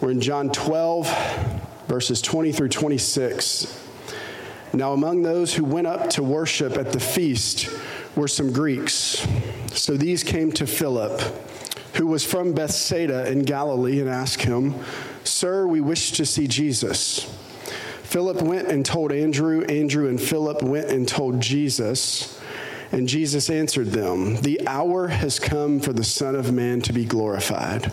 We're in John 12, verses 20 through 26. Now, among those who went up to worship at the feast were some Greeks. So these came to Philip, who was from Bethsaida in Galilee, and asked him, Sir, we wish to see Jesus. Philip went and told Andrew. Andrew and Philip went and told Jesus. And Jesus answered them, The hour has come for the Son of Man to be glorified.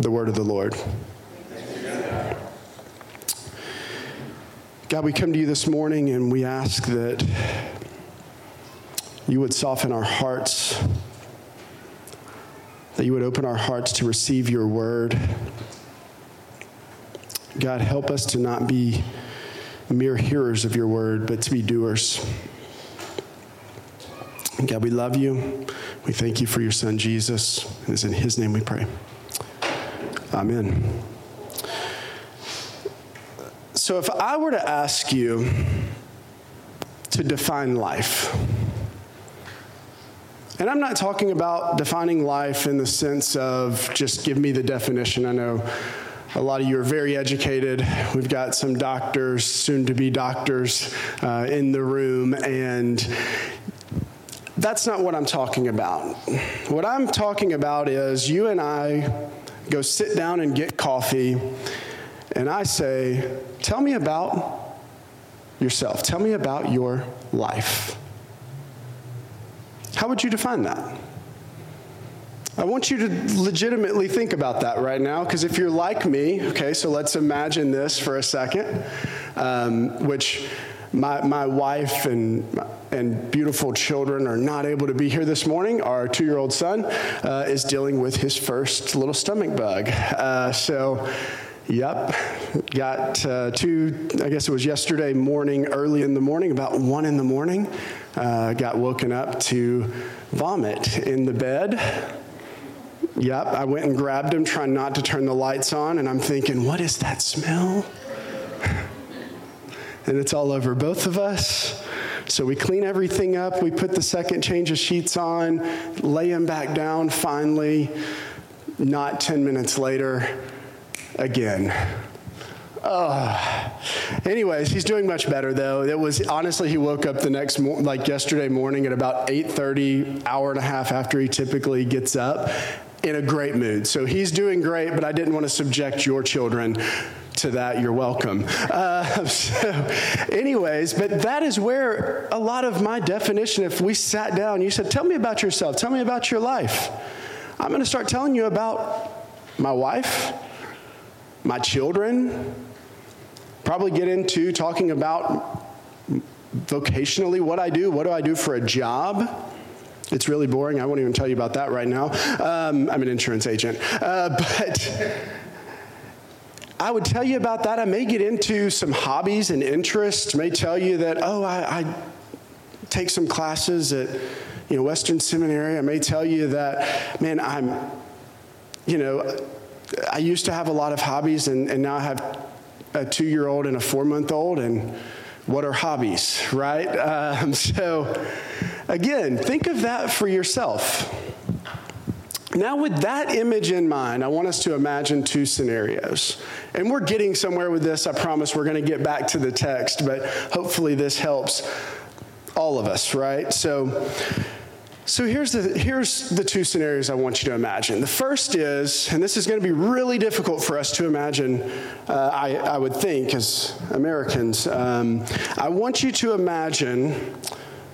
The word of the Lord. God, we come to you this morning and we ask that you would soften our hearts, that you would open our hearts to receive your word. God, help us to not be mere hearers of your word, but to be doers. God, we love you. We thank you for your son, Jesus. It's in his name we pray. Amen. So, if I were to ask you to define life, and I'm not talking about defining life in the sense of just give me the definition. I know a lot of you are very educated. We've got some doctors, soon to be doctors, uh, in the room, and that's not what I'm talking about. What I'm talking about is you and I go sit down and get coffee, and I say, Tell me about yourself. Tell me about your life. How would you define that? I want you to legitimately think about that right now, because if you're like me, okay, so let's imagine this for a second, um, which my, my wife and, and beautiful children are not able to be here this morning. Our two year old son uh, is dealing with his first little stomach bug. Uh, so, Yep. Got uh, two, I guess it was yesterday morning, early in the morning, about one in the morning. Uh, got woken up to vomit in the bed. Yep. I went and grabbed him, trying not to turn the lights on, and I'm thinking, what is that smell? And it's all over both of us. So we clean everything up. We put the second change of sheets on, lay him back down finally. Not 10 minutes later, again. Oh. Anyways, he's doing much better though. It was honestly he woke up the next mo- like yesterday morning at about 8:30, hour and a half after he typically gets up, in a great mood. So he's doing great, but I didn't want to subject your children to that. You're welcome. Uh, so, anyways, but that is where a lot of my definition. If we sat down, you said, "Tell me about yourself. Tell me about your life." I'm going to start telling you about my wife my children. Probably get into talking about vocationally what I do. What do I do for a job? It's really boring. I won't even tell you about that right now. Um, I'm an insurance agent. Uh, but I would tell you about that. I may get into some hobbies and interests, may tell you that, oh, I, I take some classes at you know, Western Seminary. I may tell you that, man, I'm, you know, I used to have a lot of hobbies, and, and now I have a two year old and a four month old, and what are hobbies, right? Um, so, again, think of that for yourself. Now, with that image in mind, I want us to imagine two scenarios. And we're getting somewhere with this. I promise we're going to get back to the text, but hopefully this helps all of us, right? So, so here's the, here's the two scenarios I want you to imagine. The first is, and this is going to be really difficult for us to imagine, uh, I, I, would think, as Americans. Um, I want you to imagine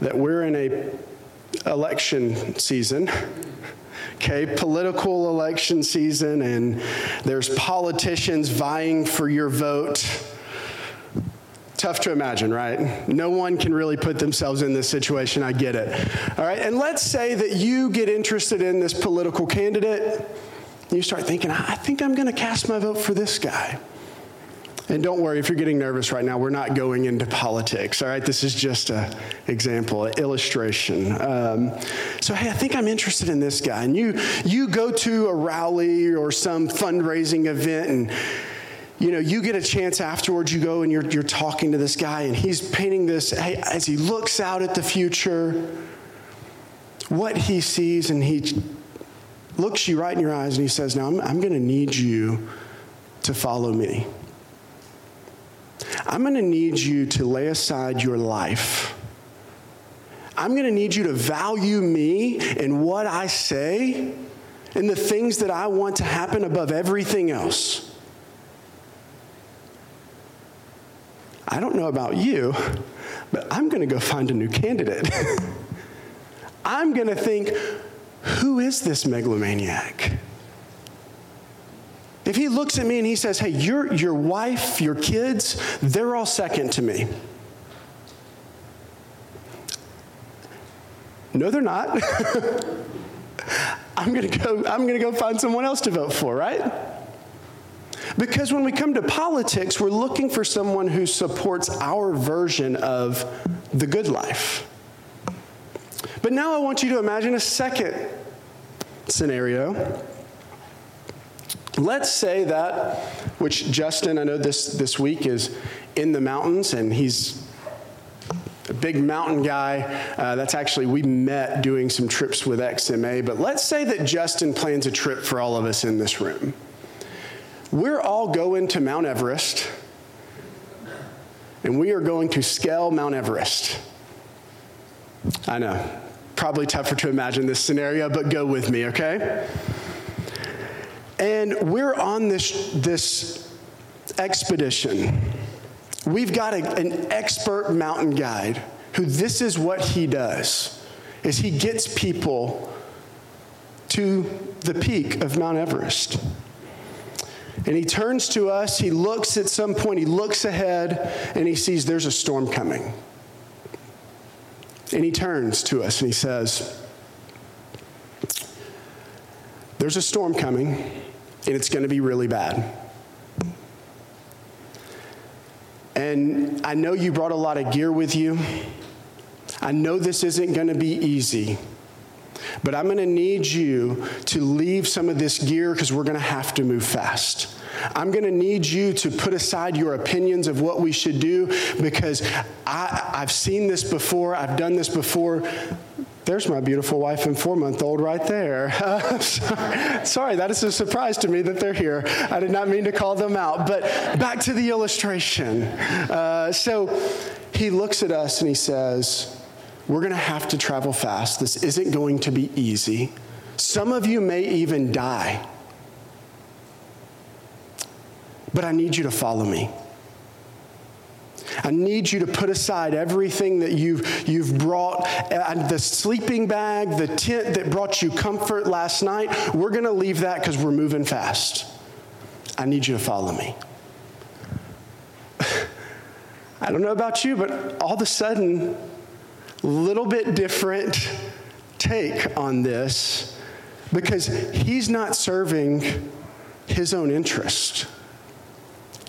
that we're in a election season okay, political election season, and there's politicians vying for your vote. Tough to imagine, right? No one can really put themselves in this situation. I get it. All right, and let's say that you get interested in this political candidate. You start thinking, I think I'm going to cast my vote for this guy. And don't worry if you're getting nervous right now, we're not going into politics, all right? This is just an example, an illustration. Um, so, hey, I think I'm interested in this guy. And you, you go to a rally or some fundraising event and you know, you get a chance afterwards, you go and you're, you're talking to this guy, and he's painting this, hey, as he looks out at the future, what he sees, and he looks you right in your eyes and he says, Now I'm, I'm going to need you to follow me. I'm going to need you to lay aside your life. I'm going to need you to value me and what I say and the things that I want to happen above everything else. I don't know about you, but I'm going to go find a new candidate. I'm going to think, who is this megalomaniac? If he looks at me and he says, Hey, your, your wife, your kids, they're all second to me. No, they're not. I'm to go I'm to go find someone else to vote for, right? Because when we come to politics, we're looking for someone who supports our version of the good life. But now I want you to imagine a second scenario. Let's say that, which Justin, I know this, this week is in the mountains and he's a big mountain guy. Uh, that's actually, we met doing some trips with XMA. But let's say that Justin plans a trip for all of us in this room. We're all going to Mount Everest, and we are going to scale Mount Everest. I know, probably tougher to imagine this scenario, but go with me, okay? And we're on this, this expedition. We've got a, an expert mountain guide who this is what he does is he gets people to the peak of Mount Everest. And he turns to us, he looks at some point, he looks ahead, and he sees there's a storm coming. And he turns to us and he says, There's a storm coming, and it's going to be really bad. And I know you brought a lot of gear with you. I know this isn't going to be easy. But I'm going to need you to leave some of this gear because we're going to have to move fast. I'm going to need you to put aside your opinions of what we should do because I, I've seen this before, I've done this before. There's my beautiful wife and four month old right there. Sorry, sorry, that is a surprise to me that they're here. I did not mean to call them out. But back to the illustration. Uh, so he looks at us and he says, We're going to have to travel fast. This isn't going to be easy. Some of you may even die but I need you to follow me. I need you to put aside everything that you've, you've brought uh, the sleeping bag, the tent that brought you comfort last night. We're going to leave that because we're moving fast. I need you to follow me. I don't know about you, but all of a sudden, a little bit different take on this because he's not serving his own interest.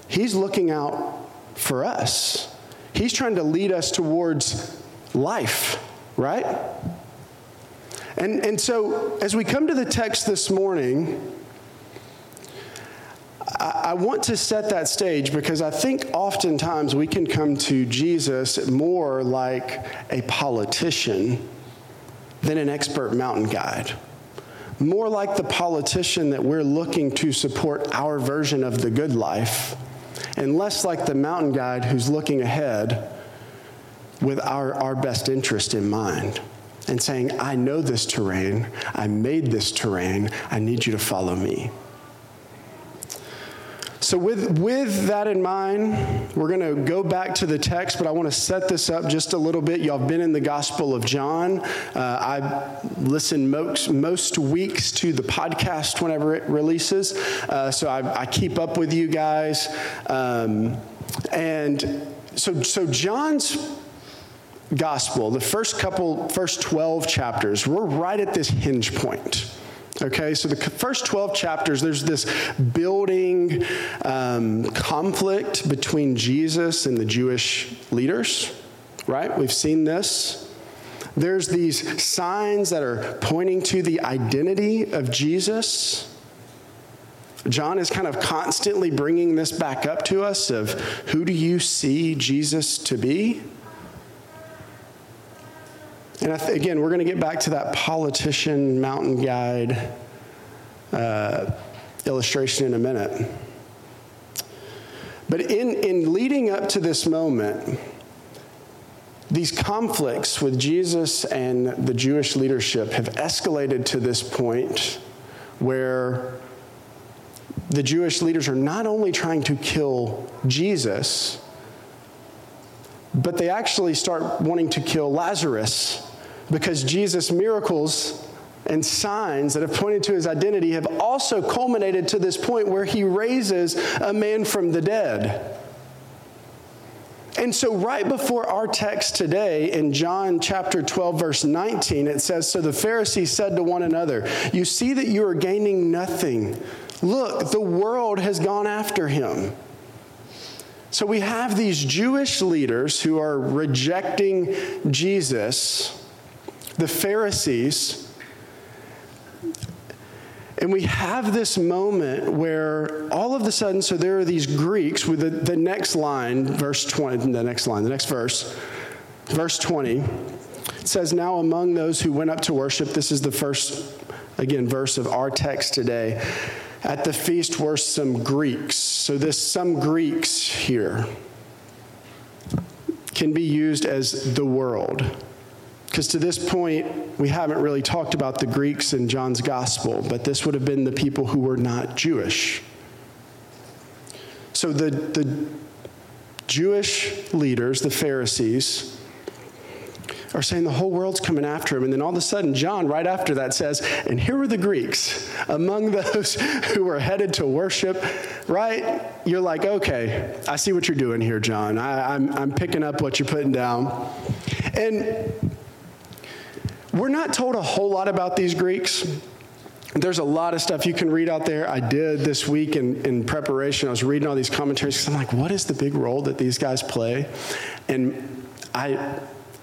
He's looking out for us. He's trying to lead us towards life, right? And, and so, as we come to the text this morning, I, I want to set that stage because I think oftentimes we can come to Jesus more like a politician than an expert mountain guide. More like the politician that we're looking to support our version of the good life and less like the mountain guide who's looking ahead with our, our best interest in mind and saying, I know this terrain, I made this terrain, I need you to follow me. So, with, with that in mind, we're going to go back to the text, but I want to set this up just a little bit. Y'all have been in the Gospel of John. Uh, I listen most, most weeks to the podcast whenever it releases. Uh, so, I, I, keep up with you guys. Um, and so, so, John's gospel, the first couple, first 12 chapters, we're right at this hinge point Okay, so the first 12 chapters, there's this building um, conflict between Jesus and the Jewish leaders, right? We've seen this. There's these signs that are pointing to the identity of Jesus. John is kind of constantly bringing this back up to us of who do you see Jesus to be? And th- again, we're going to get back to that politician mountain guide uh, illustration in a minute. But in, in leading up to this moment, these conflicts with Jesus and the Jewish leadership have escalated to this point where the Jewish leaders are not only trying to kill Jesus, but they actually start wanting to kill Lazarus because Jesus' miracles and signs that have pointed to his identity have also culminated to this point where he raises a man from the dead. And so, right before our text today, in John chapter 12, verse 19, it says So the Pharisees said to one another, You see that you are gaining nothing. Look, the world has gone after him. So we have these Jewish leaders who are rejecting Jesus, the Pharisees. And we have this moment where all of a sudden, so there are these Greeks with the, the next line, verse 20, the next line, the next verse, verse 20. It says, Now among those who went up to worship, this is the first, again, verse of our text today. At the feast were some Greeks. So, this some Greeks here can be used as the world. Because to this point, we haven't really talked about the Greeks in John's gospel, but this would have been the people who were not Jewish. So the, the Jewish leaders, the Pharisees, are saying the whole world's coming after him. And then all of a sudden, John, right after that, says, And here were the Greeks among those who were headed to worship, right? You're like, Okay, I see what you're doing here, John. I, I'm, I'm picking up what you're putting down. And we're not told a whole lot about these Greeks. There's a lot of stuff you can read out there. I did this week in, in preparation. I was reading all these commentaries because I'm like, what is the big role that these guys play? And I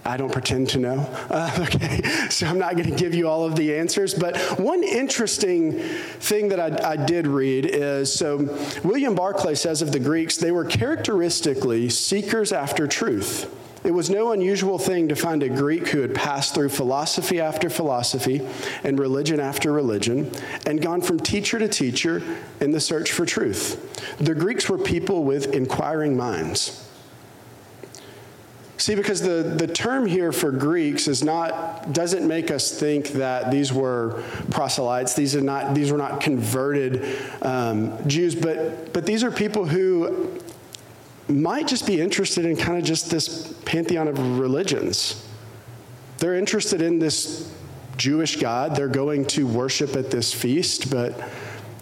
I don't pretend to know. Uh, okay, so I'm not going to give you all of the answers. But one interesting thing that I, I, did read is so William Barclay says of the Greeks, they were characteristically seekers after truth. It was no unusual thing to find a Greek who had passed through philosophy after philosophy and religion after religion and gone from teacher to teacher in the search for truth. The Greeks were people with inquiring minds. See, because the, the term here for Greeks is not doesn't make us think that these were proselytes. These are not these were not converted um, Jews, but but these are people who might just be interested in kind of just this pantheon of religions. They're interested in this Jewish God. They're going to worship at this feast, but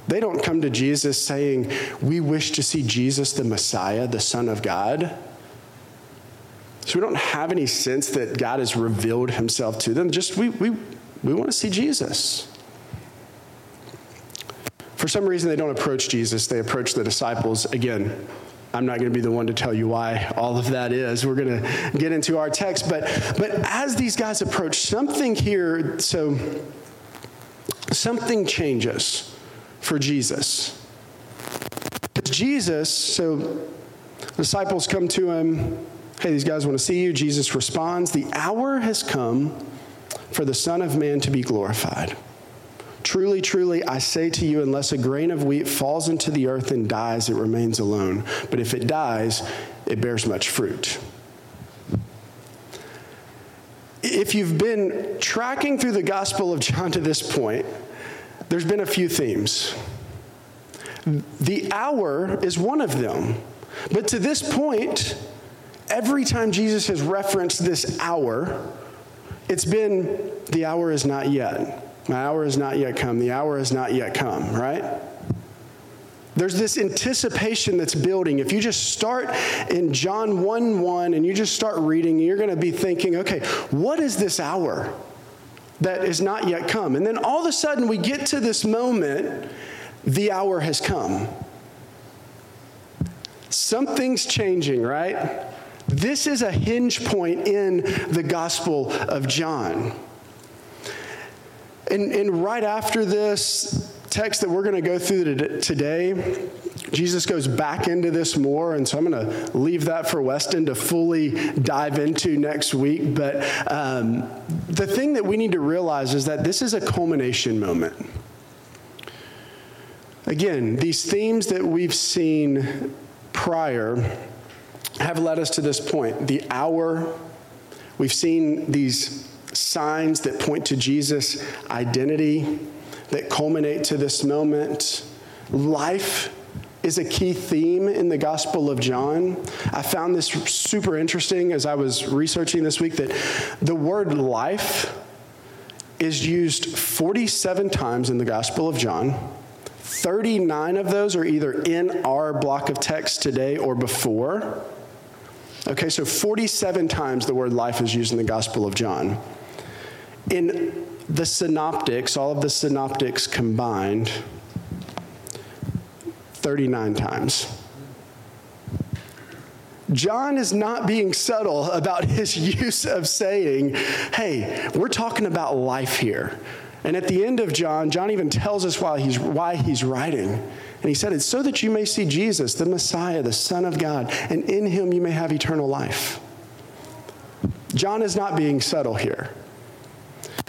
they don't come to Jesus saying, "We wish to see Jesus, the Messiah, the Son of God." So we don't have any sense that God has revealed himself to them. Just we, we, we want to see Jesus. For some reason, they don't approach Jesus, they approach the disciples. Again, I'm not going to be the one to tell you why all of that is. We're going to get into our text. But, but as these guys approach, something here, so something changes for Jesus. Jesus, so disciples come to him Hey, these guys want to see you. Jesus responds, The hour has come for the Son of Man to be glorified. Truly, truly, I say to you, unless a grain of wheat falls into the earth and dies, it remains alone. But if it dies, it bears much fruit. If you've been tracking through the Gospel of John to this point, there's been a few themes. The hour is one of them. But to this point, every time Jesus has referenced this hour, it's been the hour is not yet. My hour has not yet come. The hour has not yet come, right? There's this anticipation that's building. If you just start in John 1 1 and you just start reading, you're going to be thinking, okay, what is this hour? that is not yet come. And then all of a sudden we get to this moment, the hour has come. Something's changing, right? This is a hinge point in the Gospel of John. And, and right after this text that we're going to go through today, Jesus goes back into this more, and so I'm going to leave that for Weston to fully dive into next week. But um, the thing that we need to realize is that this is a culmination moment. Again, these themes that we've seen prior have led us to this point. The hour, we've seen these signs that point to Jesus' identity, that culminate to this moment. Life is a key theme in the Gospel of John. I found this super interesting as I was researching this week that the word life is used 47 times in the Gospel of John. 39 of those are either in our block of text today or before. Okay, so 47 times the word life is used in the Gospel of John. In the synoptics, all of the synoptics combined, 39 times. John is not being subtle about his use of saying, hey, we're talking about life here. And at the end of John, John even tells us why he's, why he's writing. And he said, It's so that you may see Jesus, the Messiah, the Son of God, and in him you may have eternal life. John is not being subtle here.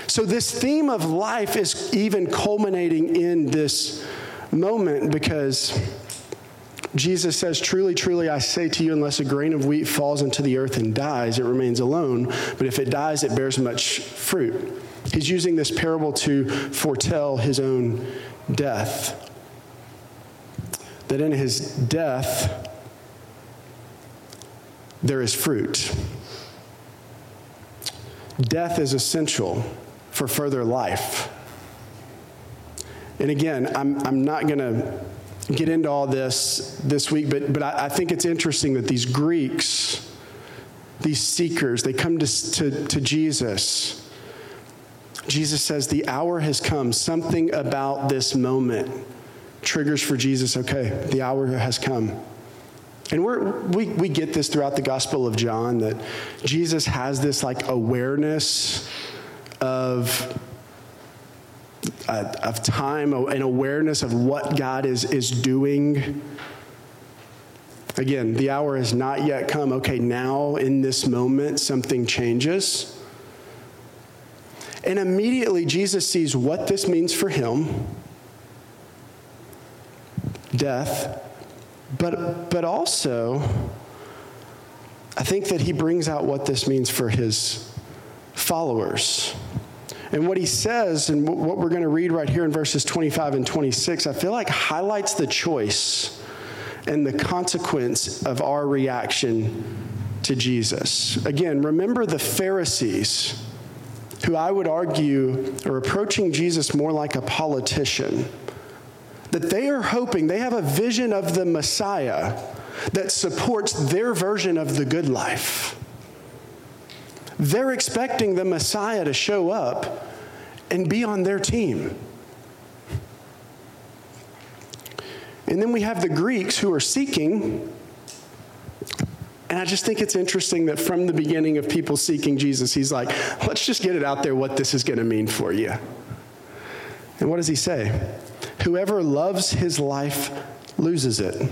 So, this theme of life is even culminating in this moment because Jesus says, Truly, truly, I say to you, unless a grain of wheat falls into the earth and dies, it remains alone. But if it dies, it bears much fruit. He's using this parable to foretell his own death. That in his death, there is fruit. Death is essential for further life. And again, I'm, I'm not going to get into all this this week, but, but I, I, think it's interesting that these Greeks, these seekers, they come to, to, to Jesus Jesus says, The hour has come. Something about this moment triggers for Jesus, okay, the hour has come. And we're, we, we get this throughout the Gospel of John that Jesus has this like awareness of, uh, of time, an awareness of what God is, is doing. Again, the hour has not yet come. Okay, now in this moment, something changes. And immediately Jesus sees what this means for him death, but, but also, I think that he brings out what this means for his followers. And what he says, and what we're going to read right here in verses 25 and 26, I feel like highlights the choice and the consequence of our reaction to Jesus. Again, remember the Pharisees who I would argue are approaching Jesus more like a politician. That they are hoping, they have a vision of the Messiah that supports their version of the good life. They're expecting the Messiah to show up and be on their team. And then we have the Greeks who are seeking and I just think it's interesting that from the beginning of people seeking Jesus, he's like, let's just get it out there what this is going to mean for you. And what does he say? Whoever loves his life loses it.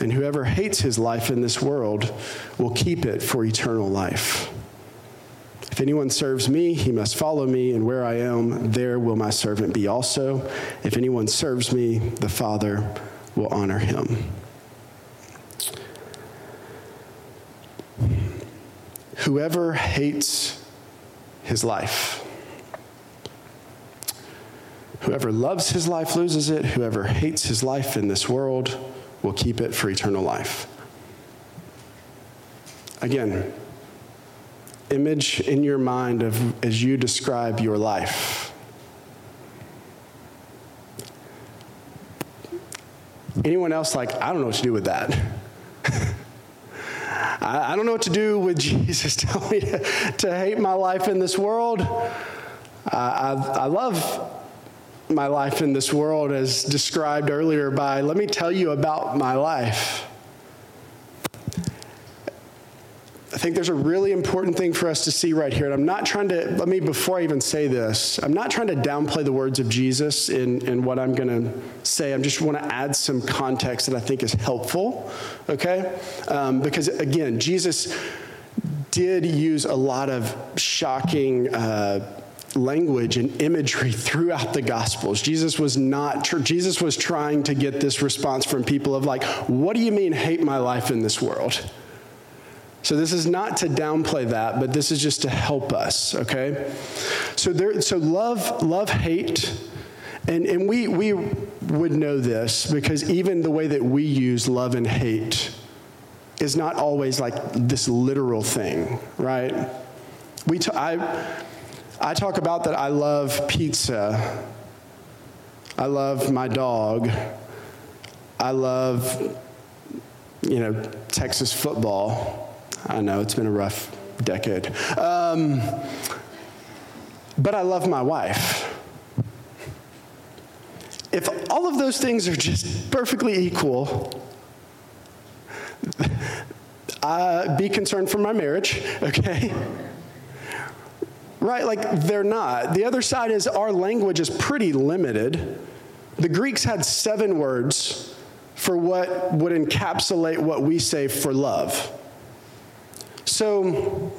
And whoever hates his life in this world will keep it for eternal life. If anyone serves me, he must follow me, and where I am, there will my servant be also. If anyone serves me, the Father will honor him. Whoever hates his life. Whoever loves his life loses it. Whoever hates his life in this world will keep it for eternal life. Again, image in your mind of as you describe your life. Anyone else like, I don't know what to do with that? I, I don't know what to do with Jesus telling me to, to hate my life in this world. I, I, I love my life in this world as described earlier by, let me tell you about my life. I think there's a really important thing for us to see right here. And I'm not trying to, let me, before I even say this, I'm not trying to downplay the words of Jesus in, in what I'm going to say. I just want to add some context that I think is helpful, okay? Um, because again, Jesus did use a lot of shocking. Uh, language and imagery throughout the gospels jesus was not jesus was trying to get this response from people of like what do you mean hate my life in this world so this is not to downplay that, but this is just to help us, okay? So there so love love hate and and we we would know this because even the way that we use love and hate is not always like this literal thing, right? We t- I I talk about that I love pizza. I love my dog. I love you know Texas football. I know it's been a rough decade. Um, but I love my wife. If all of those things are just perfectly equal, uh, be concerned for my marriage, okay? Right? Like they're not. The other side is our language is pretty limited. The Greeks had seven words for what would encapsulate what we say for love. So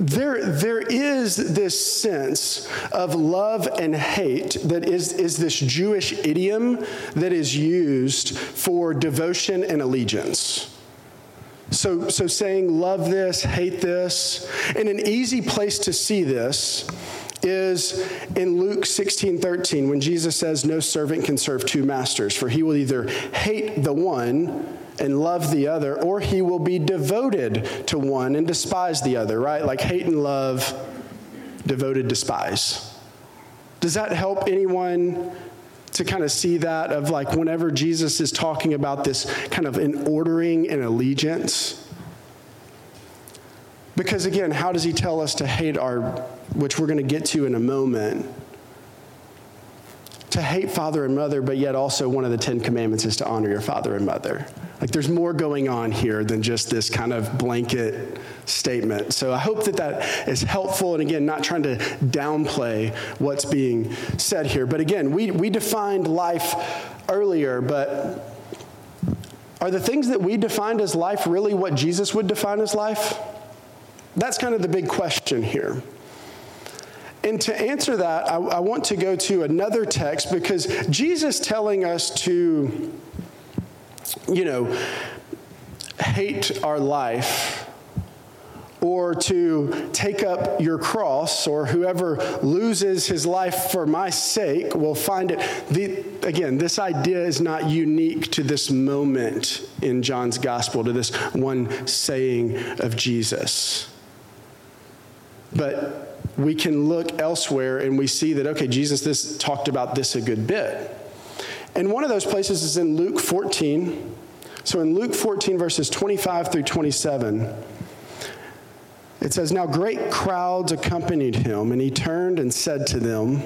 there, there is this sense of love and hate that is, is this Jewish idiom that is used for devotion and allegiance. So, so saying love this, hate this, and an easy place to see this is in Luke 16 13, when Jesus says, No servant can serve two masters, for he will either hate the one and love the other, or he will be devoted to one and despise the other, right? Like hate and love, devoted, despise. Does that help anyone to kind of see that of like whenever Jesus is talking about this kind of an ordering and allegiance? Because again, how does he tell us to hate our, which we're going to get to in a moment? To hate father and mother, but yet also one of the Ten Commandments is to honor your father and mother. Like there's more going on here than just this kind of blanket statement. So I hope that that is helpful. And again, not trying to downplay what's being said here. But again, we, we defined life earlier, but are the things that we defined as life really what Jesus would define as life? That's kind of the big question here. And to answer that, I, I want to go to another text because Jesus telling us to you know, hate our life or to take up your cross, or whoever loses his life for my sake will find it. The, again, this idea is not unique to this moment in John's gospel, to this one saying of Jesus. But we can look elsewhere and we see that, okay, Jesus this talked about this a good bit. And one of those places is in Luke 14. So in Luke 14, verses 25 through 27, it says, Now great crowds accompanied him, and he turned and said to them,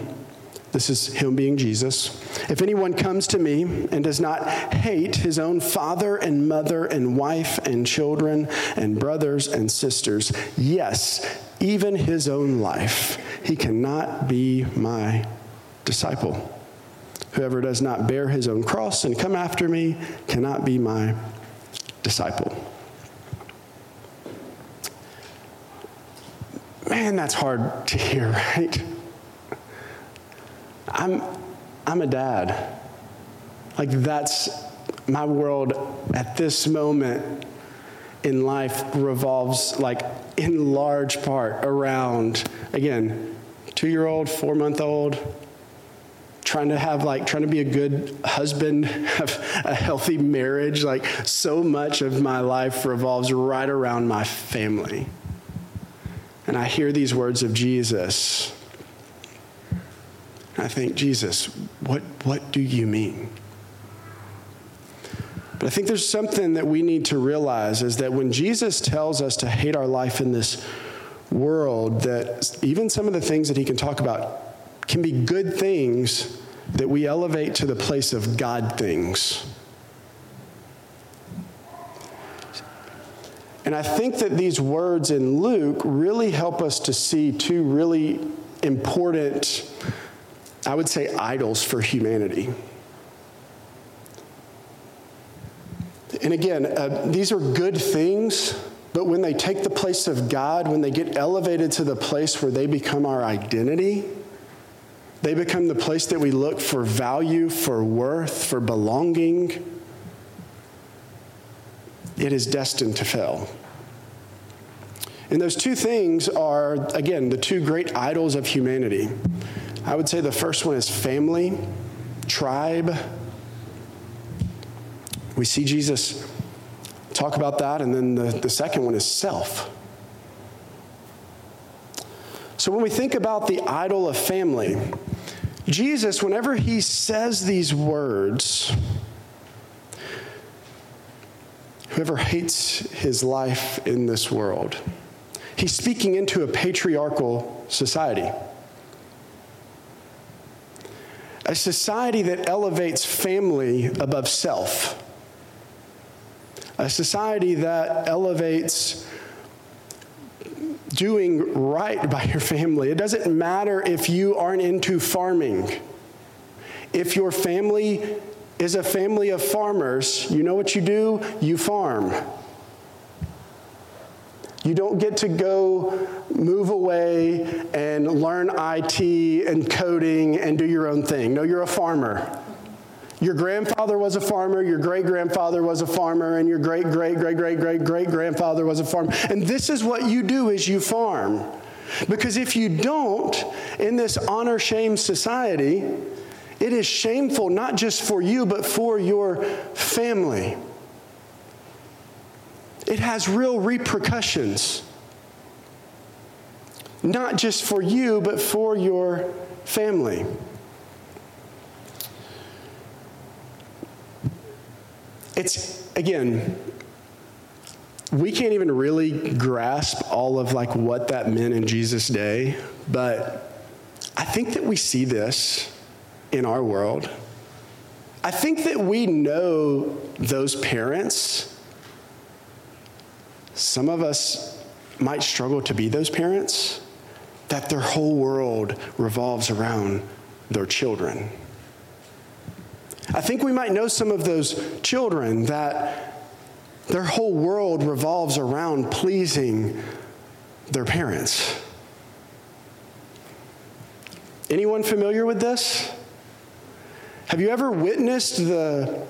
This is him being Jesus. If anyone comes to me and does not hate his own father and mother and wife and children and brothers and sisters, yes, even his own life, he cannot be my disciple. Whoever does not bear his own cross and come after me cannot be my disciple. Man, that's hard to hear, right? I'm, I'm a dad. Like, that's my world at this moment in life revolves, like, in large part around, again, two year old, four month old, trying to have like trying to be a good husband have a healthy marriage. Like so much of my life revolves right around my family. And i hear these words of jesus. I think jesus what what do you mean i think there's something that we need to realize is that when jesus tells us to hate our life in this world that even some of the things that he can talk about can be good things that we elevate to the place of God things. And I think that these words in Luke really help us to see two really important, I would say, idols for humanity. And again, uh, these are good things, but when they take the place of God, when they get elevated to the place where they become our identity, they become the place that we look for value, for worth, for belonging it is destined to fail. And those two things are, again, the two great idols of humanity. I would say the first one is family, tribe. We see Jesus talk about that, and then the, the second one is self. So when we think about the idol of family, Jesus, whenever he says these words, whoever hates his life in this world. He's speaking into a patriarchal society. A society that elevates family above self. A society that elevates doing right by your family. It doesn't matter if you aren't into farming. If your family is a family of farmers. You know what you do? You farm. You don't get to go move away and learn IT and coding and do your own thing. No, you're a farmer. Your grandfather was a farmer, your great grandfather was a farmer, and your great great great great great great grandfather was a farmer. And this is what you do is you farm. Because if you don't, in this honor shame society, it is shameful not just for you, but for your family. It has real repercussions, not just for you, but for your family. It's, again, we can't even really grasp all of like what that meant in Jesus' day, but I think that we see this in our world. I think that we know those parents. Some of us might struggle to be those parents, that their whole world revolves around their children. I think we might know some of those children that their whole world revolves around pleasing their parents. Anyone familiar with this? Have you ever witnessed the,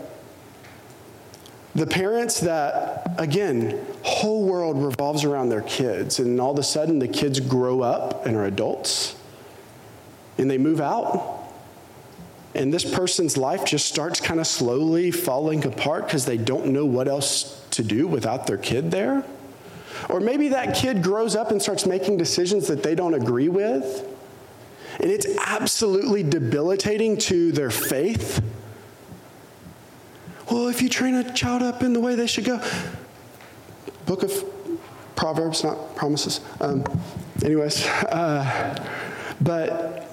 the parents that, again, whole world revolves around their kids, and all of a sudden the kids grow up and are adults, and they move out? And this person's life just starts kind of slowly falling apart because they don't know what else to do without their kid there. Or maybe that kid grows up and starts making decisions that they don't agree with. And it's absolutely debilitating to their faith. Well, if you train a child up in the way they should go, book of Proverbs, not promises. Um, anyways, uh, but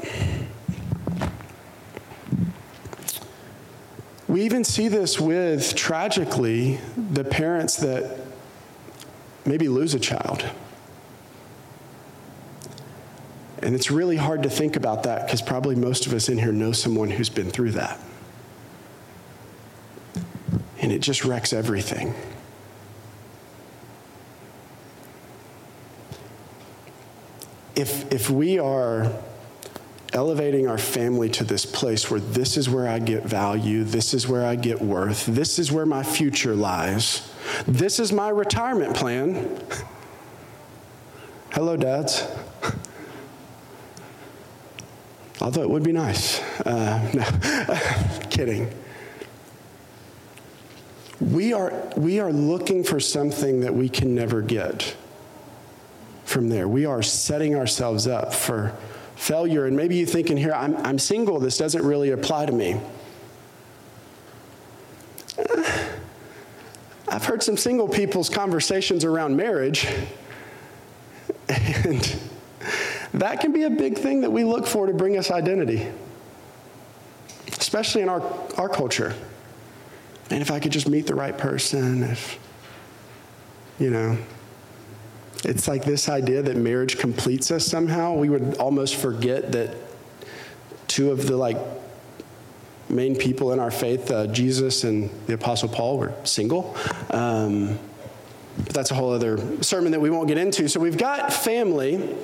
we even see this with, tragically, the parents that maybe lose a child. And it's really hard to think about that because probably most of us in here know someone who's been through that. And it just wrecks everything. If, if we are elevating our family to this place where this is where I get value, this is where I get worth, this is where my future lies, this is my retirement plan. Hello, dads. Although it would be nice. Uh, no, kidding. We are, we are looking for something that we can never get from there. We are setting ourselves up for failure. And maybe you think in here, I'm, I'm single, this doesn't really apply to me. I've heard some single people's conversations around marriage. And that can be a big thing that we look for to bring us identity, especially in our, our culture. And if I could just meet the right person, if, you know, it's like this idea that marriage completes us somehow. We would almost forget that two of the like main people in our faith, uh, Jesus and the Apostle Paul, were single. Um, but that's a whole other sermon that we won't get into. So we've got family.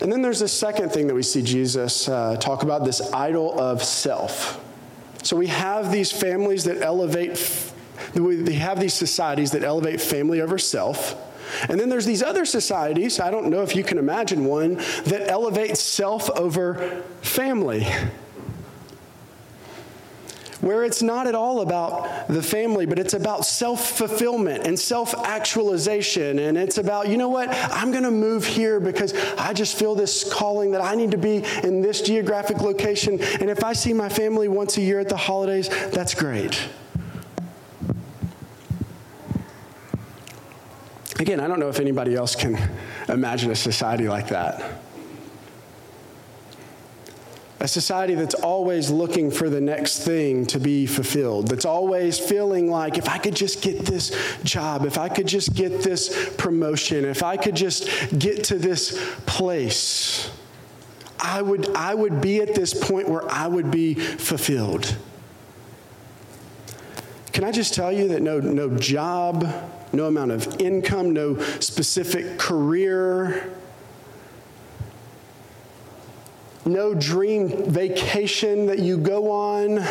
And then there's this second thing that we see Jesus uh, talk about this idol of self. So we have these families that elevate, we have these societies that elevate family over self. And then there's these other societies, I don't know if you can imagine one, that elevates self over family. Where it's not at all about the family, but it's about self fulfillment and self actualization. And it's about, you know what, I'm going to move here because I just feel this calling that I need to be in this geographic location. And if I see my family once a year at the holidays, that's great. Again, I don't know if anybody else can imagine a society like that. A society that's always looking for the next thing to be fulfilled, that's always feeling like if I could just get this job, if I could just get this promotion, if I could just get to this place, I would, I would be at this point where I would be fulfilled. Can I just tell you that no, no job, no amount of income, no specific career, no dream vacation that you go on,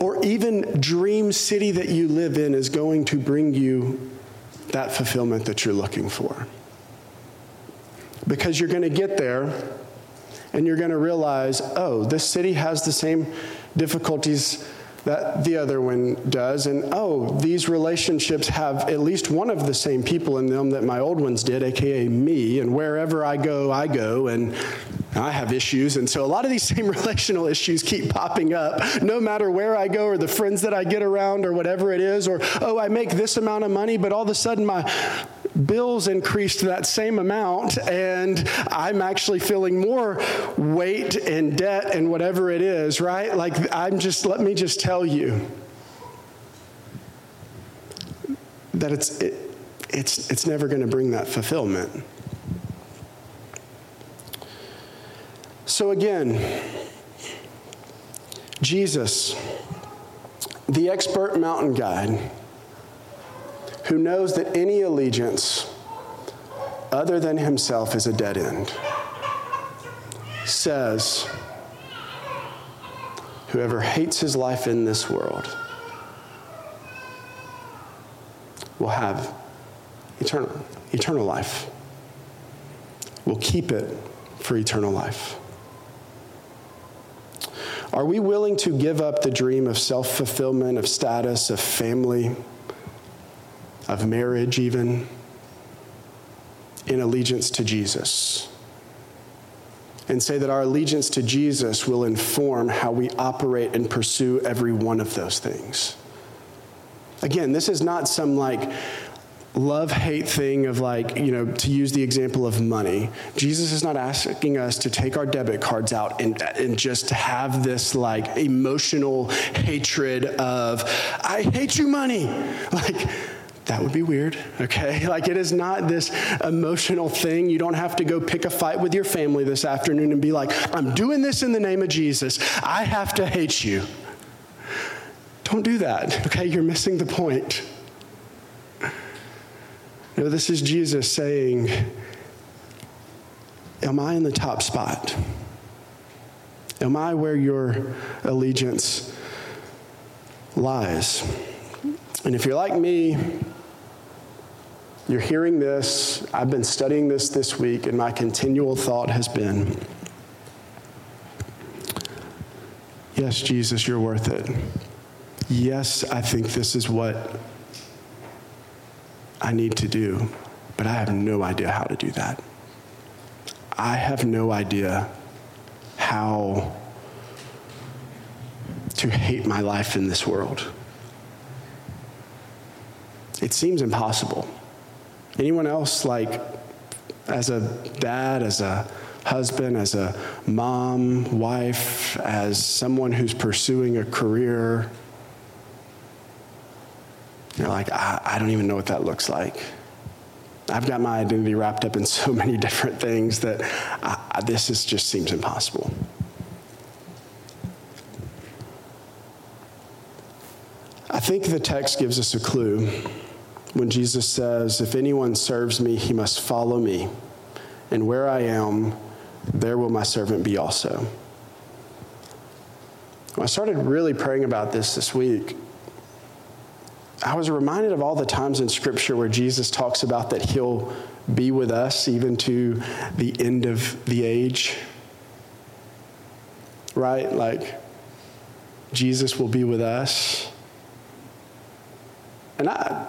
or even dream city that you live in is going to bring you that fulfillment that you're looking for. Because you're going to get there and you're going to realize, oh, this city has the same difficulties that the other one does. And oh, these relationships have at least one of the same people in them that my old ones did, aka me. And wherever I go, I go. And I have issues. And so a lot of these same relational issues keep popping up no matter where I go or the friends that I get around or whatever it is. Or, oh, I make this amount of money, but all of a sudden my bills increased to that same amount, and I'm actually feeling more weight and debt and whatever it is, right? Like, I'm just, let me just tell you that it's, it, it's, it's never going to bring that fulfillment. So, again, Jesus, the expert mountain guide, who knows that any allegiance other than himself is a dead end, says, Whoever hates his life in this world will have eternal, eternal life, will keep it for eternal life. Are we willing to give up the dream of self fulfillment, of status, of family? Of marriage, even in allegiance to Jesus. And say that our allegiance to Jesus will inform how we operate and pursue every one of those things. Again, this is not some like love hate thing of like, you know, to use the example of money. Jesus is not asking us to take our debit cards out and, and just have this like emotional hatred of, I hate you, money. Like, that would be weird, okay? Like, it is not this emotional thing. You don't have to go pick a fight with your family this afternoon and be like, I'm doing this in the name of Jesus. I have to hate you. Don't do that, okay? You're missing the point. No, this is Jesus saying, Am I in the top spot? Am I where your allegiance lies? And if you're like me, you're hearing this. I've been studying this this week, and my continual thought has been yes, Jesus, you're worth it. Yes, I think this is what I need to do, but I have no idea how to do that. I have no idea how to hate my life in this world. It seems impossible. Anyone else, like as a dad, as a husband, as a mom, wife, as someone who's pursuing a career? You're like, I, I don't even know what that looks like. I've got my identity wrapped up in so many different things that I, this is, just seems impossible. I think the text gives us a clue when Jesus says, If anyone serves me, he must follow me. And where I am, there will my servant be also. I started really praying about this this week, I was reminded of all the times in Scripture where Jesus talks about that He'll be with us even to the end of the age. Right? Like, Jesus will be with us. And, I,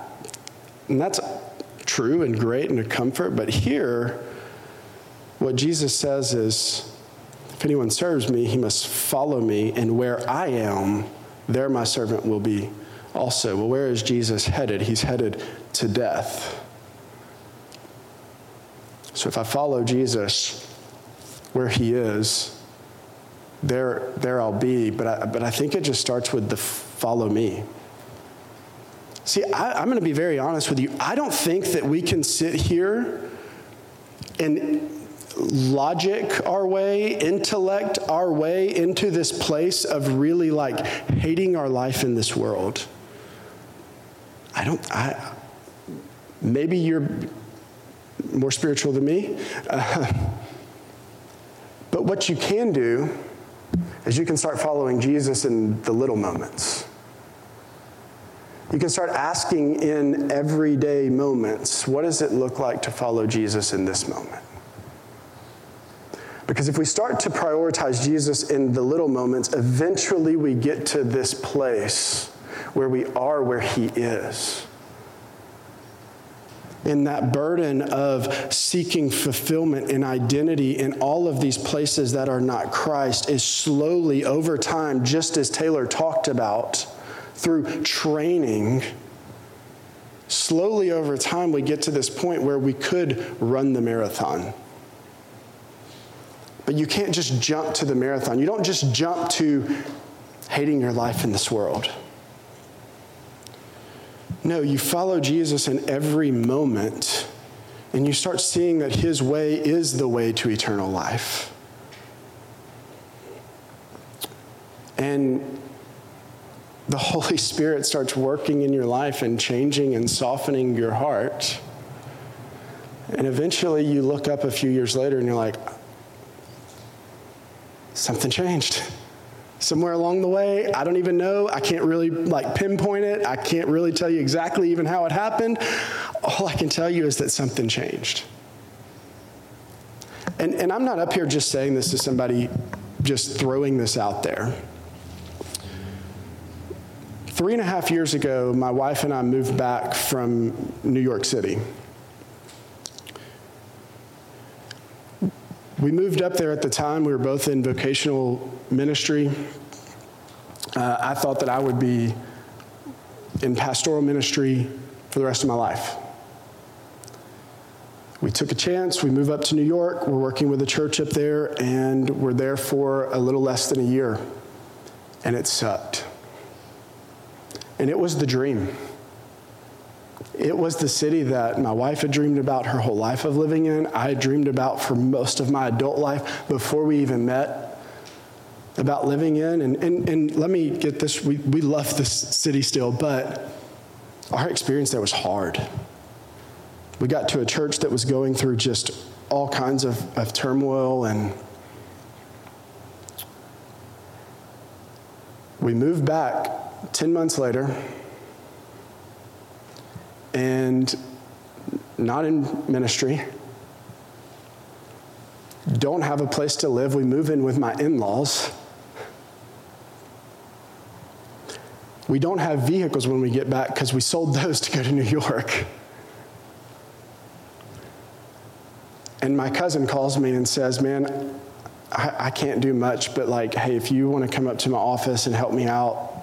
and that's true and great and a comfort, but here, what Jesus says is if anyone serves me, he must follow me, and where I am, there my servant will be also. Well, where is Jesus headed? He's headed to death. So if I follow Jesus where he is, there, there I'll be. But I, but I think it just starts with the follow me. See, I, I'm going to be very honest with you. I don't think that we can sit here and logic our way, intellect our way into this place of really like hating our life in this world. I don't, I, maybe you're more spiritual than me. Uh, but what you can do is you can start following Jesus in the little moments. You can start asking in everyday moments, what does it look like to follow Jesus in this moment? Because if we start to prioritize Jesus in the little moments, eventually we get to this place where we are where He is. In that burden of seeking fulfillment and identity in all of these places that are not Christ is slowly over time, just as Taylor talked about, through training. Slowly over time, we get to this point where we could run the marathon. But you can't just jump to the marathon. You don't just jump to hating your life in this world. No, you follow Jesus in every moment, and you start seeing that his way is the way to eternal life. And the Holy Spirit starts working in your life and changing and softening your heart. And eventually you look up a few years later and you're like, something changed. Somewhere along the way, I don't even know. I can't really like pinpoint it. I can't really tell you exactly even how it happened. All I can tell you is that something changed. And, and I'm not up here just saying this to somebody, just throwing this out there. Three and a half years ago, my wife and I moved back from New York City. We moved up there at the time. We were both in vocational ministry. Uh, I thought that I would be in pastoral ministry for the rest of my life. We took a chance. We moved up to New York. We're working with a church up there, and we're there for a little less than a year. And it sucked. And it was the dream. It was the city that my wife had dreamed about her whole life of living in. I dreamed about for most of my adult life before we even met about living in. And, and, and let me get this we, we love this city still, but our experience there was hard. We got to a church that was going through just all kinds of, of turmoil and we moved back 10 months later and not in ministry, don't have a place to live. We move in with my in laws. We don't have vehicles when we get back because we sold those to go to New York. And my cousin calls me and says, Man, I, I can't do much, but like, hey, if you want to come up to my office and help me out,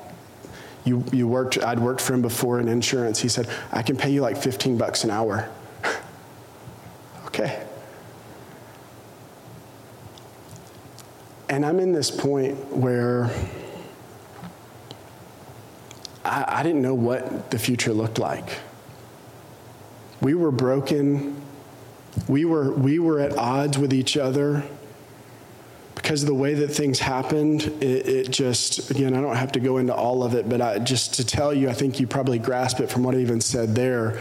you, you worked, I'd worked for him before in insurance. He said, I can pay you like 15 bucks an hour. okay. And I'm in this point where I, I didn't know what the future looked like. We were broken. We were, we were at odds with each other because of the way that things happened, it, it, just, again, I don't have to go into all of it, but I, just to tell you, I think you probably grasp it from what I even said there.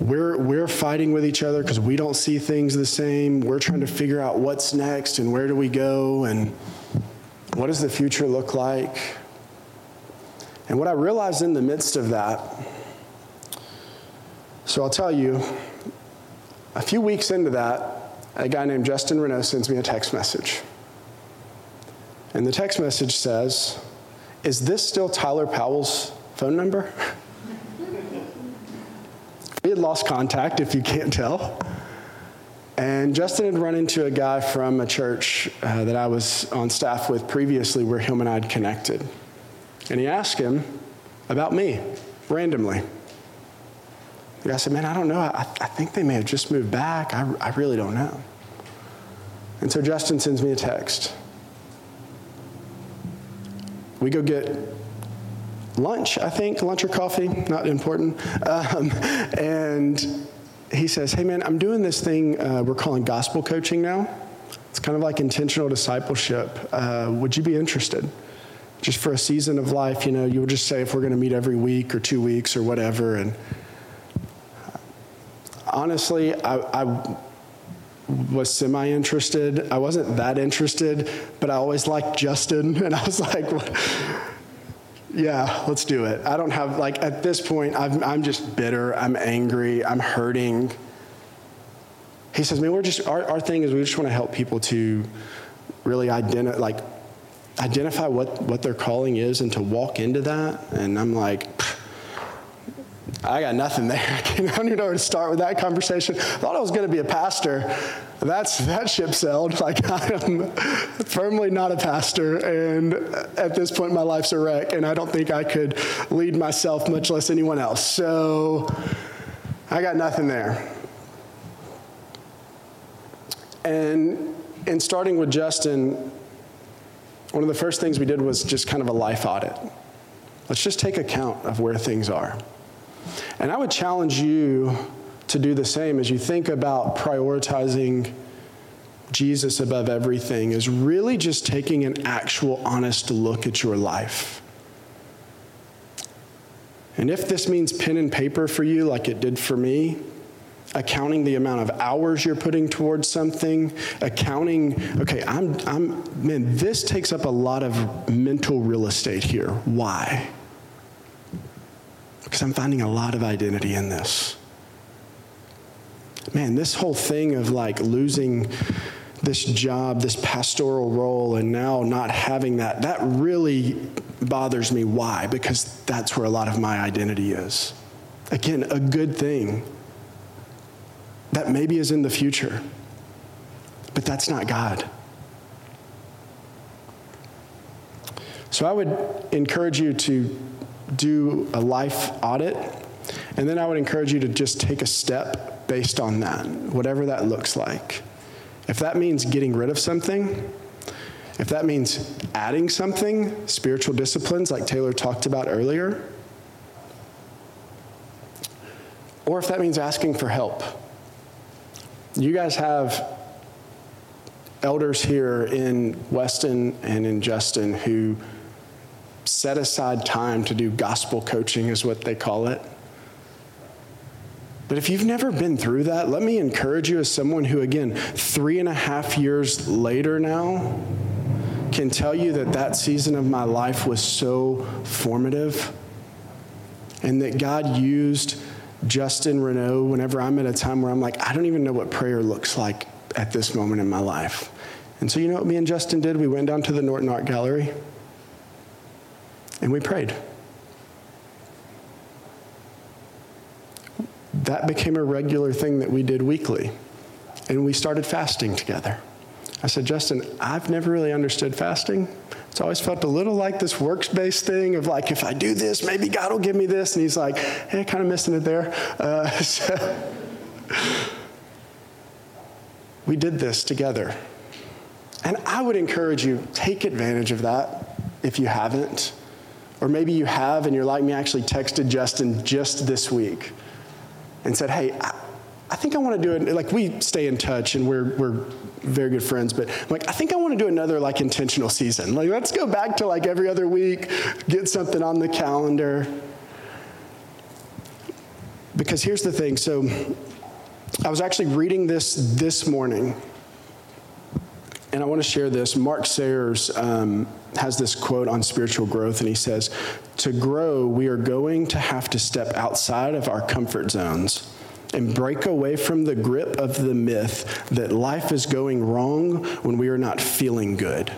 We're, we're fighting with each other because we don't see things the same. We're trying to figure out what's next and where do we go and what does the future look like. And what I realized in the midst of that, so I'll tell you, a few weeks into that, a guy named Justin Renault sends me a text message. And the text message says, Is this still Tyler Powell's phone number? we had lost contact, if you can't tell. And Justin had run into a guy from a church uh, that I was on staff with previously where him and I had connected. And he asked him about me randomly. The guy said, Man, I don't know. I, I think they may have just moved back. I, I really don't know. And so Justin sends me a text. We go get lunch, I think, lunch or coffee, not important. Um, and he says, Hey, man, I'm doing this thing uh, we're calling gospel coaching now. It's kind of like intentional discipleship. Uh, would you be interested? Just for a season of life, you know, you would just say if we're going to meet every week or two weeks or whatever. And honestly, I, I was semi interested. I wasn't that interested, but I always liked Justin, and I was like, yeah, let's do it. I don't have, like, at this point, I'm, I'm just bitter. I'm angry. I'm hurting. He says, man, we're just, our, our thing is we just want to help people to really identify, like, identify what, what their calling is and to walk into that. And I'm like, I got nothing there. I don't even know where to start with that conversation. I thought I was going to be a pastor. That's that ship sailed. Like I am firmly not a pastor, and at this point, my life's a wreck, and I don't think I could lead myself, much less anyone else. So I got nothing there. And in starting with Justin, one of the first things we did was just kind of a life audit. Let's just take account of where things are. And I would challenge you to do the same as you think about prioritizing Jesus above everything, is really just taking an actual, honest look at your life. And if this means pen and paper for you, like it did for me, accounting the amount of hours you're putting towards something, accounting, okay, I'm, I'm, man, this takes up a lot of mental real estate here. Why? Because I'm finding a lot of identity in this. Man, this whole thing of like losing this job, this pastoral role, and now not having that, that really bothers me. Why? Because that's where a lot of my identity is. Again, a good thing that maybe is in the future, but that's not God. So I would encourage you to do a life audit. And then I would encourage you to just take a step based on that, whatever that looks like. If that means getting rid of something, if that means adding something, spiritual disciplines like Taylor talked about earlier, or if that means asking for help. You guys have elders here in Weston and in Justin who set aside time to do gospel coaching, is what they call it. But if you've never been through that, let me encourage you as someone who, again, three and a half years later now, can tell you that that season of my life was so formative and that God used Justin Renault whenever I'm at a time where I'm like, I don't even know what prayer looks like at this moment in my life. And so, you know what me and Justin did? We went down to the Norton Art Gallery and we prayed. That became a regular thing that we did weekly. And we started fasting together. I said, Justin, I've never really understood fasting. It's always felt a little like this works based thing of like, if I do this, maybe God will give me this. And he's like, hey, kind of missing it there. Uh, so we did this together. And I would encourage you, take advantage of that if you haven't. Or maybe you have and you're like me, actually texted Justin just this week and said, hey, I, I think I want to do it. Like we stay in touch and we're, we're very good friends, but I'm like, I think I want to do another like intentional season. Like, let's go back to like every other week, get something on the calendar. Because here's the thing. So I was actually reading this this morning, and I want to share this. Mark Sayers um, has this quote on spiritual growth, and he says, To grow, we are going to have to step outside of our comfort zones and break away from the grip of the myth that life is going wrong when we are not feeling good.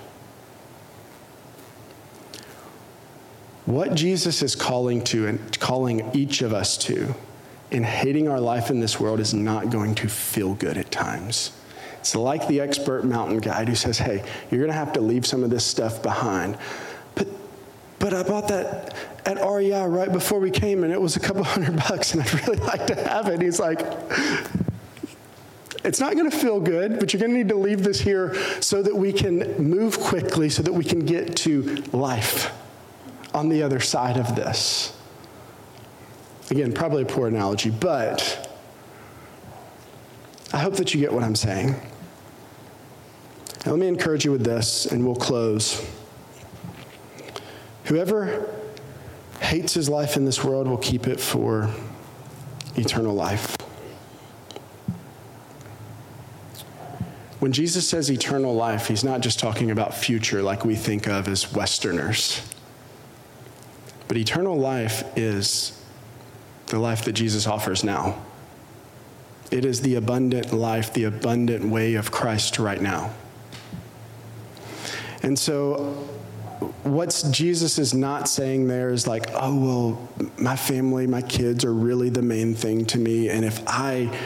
What Jesus is calling to and calling each of us to in hating our life in this world is not going to feel good at times. It's like the expert mountain guide who says, hey, you're going to have to leave some of this stuff behind. But, but I bought that at REI right before we came and it was a couple hundred bucks and I'd really like to have it. He's like, it's not going to feel good, but you're going to need to leave this here so that we can move quickly, so that we can get to life on the other side of this. Again, probably a poor analogy, but I hope that you get what I'm saying. Now, let me encourage you with this, and we'll close. Whoever hates his life in this world will keep it for eternal life. When Jesus says eternal life, he's not just talking about future like we think of as Westerners. But eternal life is the life that Jesus offers now. It is the abundant life, the abundant way of Christ right now. And so, what Jesus is not saying there is like, oh, well, my family, my kids are really the main thing to me. And if I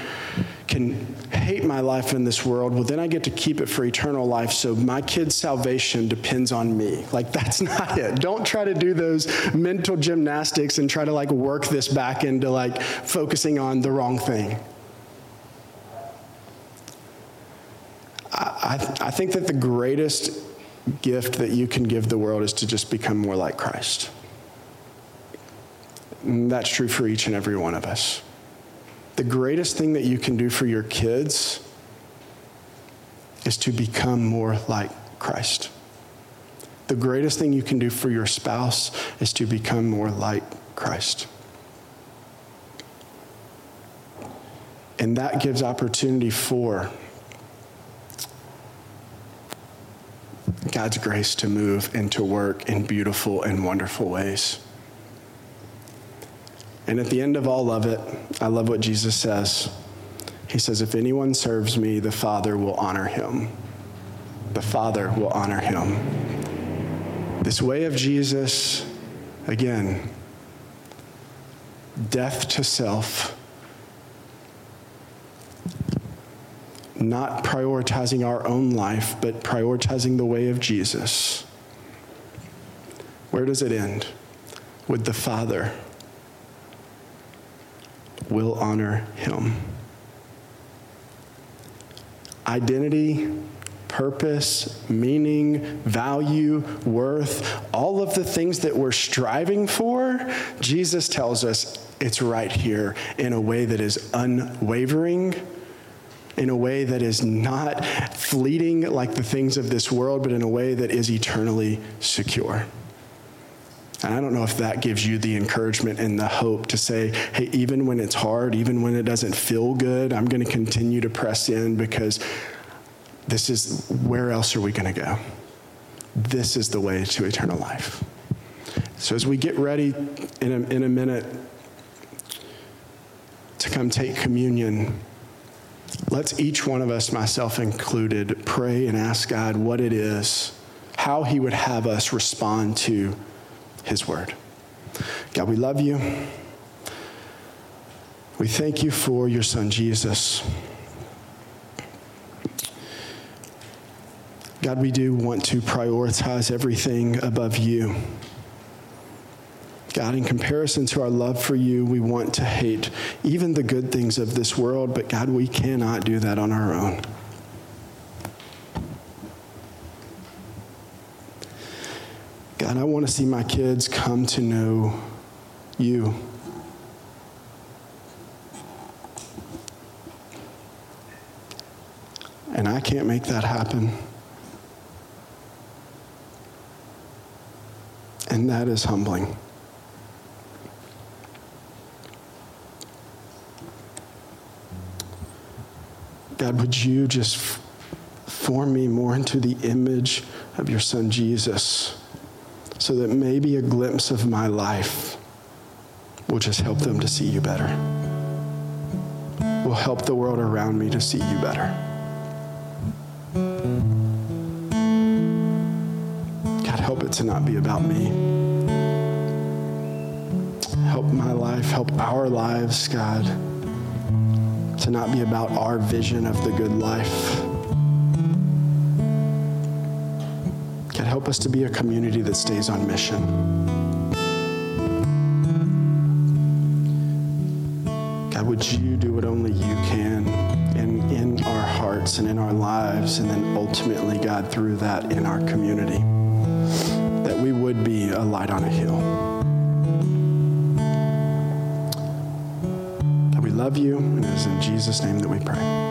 can hate my life in this world, well, then I get to keep it for eternal life. So my kid's salvation depends on me. Like, that's not it. Don't try to do those mental gymnastics and try to like work this back into like focusing on the wrong thing. I, I, I think that the greatest gift that you can give the world is to just become more like Christ. And that's true for each and every one of us the greatest thing that you can do for your kids is to become more like Christ. The greatest thing you can do for your spouse is to become more like Christ. And that gives opportunity for God's grace to move and to work in beautiful and wonderful ways. And at the end of all of it, I love what Jesus says. He says, If anyone serves me, the Father will honor him. The Father will honor him. This way of Jesus, again, death to self, not prioritizing our own life, but prioritizing the way of Jesus. Where does it end? With the Father will honor him. Identity, purpose, meaning, value, worth, all of the things that we're striving for, Jesus tells us it's right here in a way that is unwavering, in a way that is not fleeting like the things of this world, but in a way that is eternally secure. And I don't know if that gives you the encouragement and the hope to say, hey, even when it's hard, even when it doesn't feel good, I'm going to continue to press in because this is where else are we going to go? This is the way to eternal life. So as we get ready in a, in a minute to come take communion, let's each one of us, myself included, pray and ask God what it is, how He would have us respond to his word. God, we love you. We thank you for your son, Jesus. God, we do want to prioritize everything above you. God, in comparison to our love for you, we want to hate even the good things of this world, but God, we cannot do that on our own. God, I want to see my kids come to know you. And I can't make that happen. And that is humbling. God, would you just form me more into the image of your son Jesus so that maybe a glimpse of my life will just help them to see you better, will help the world around me to see you better. God, help it to not be about me. Help my life, help our lives, God not be about our vision of the good life. God, help us to be a community that stays on mission. God, would you do what only you can in, in our hearts and in our lives, and then ultimately, God, through that in our community, that we would be a light on a hill. Love you, and it is in Jesus' name that we pray.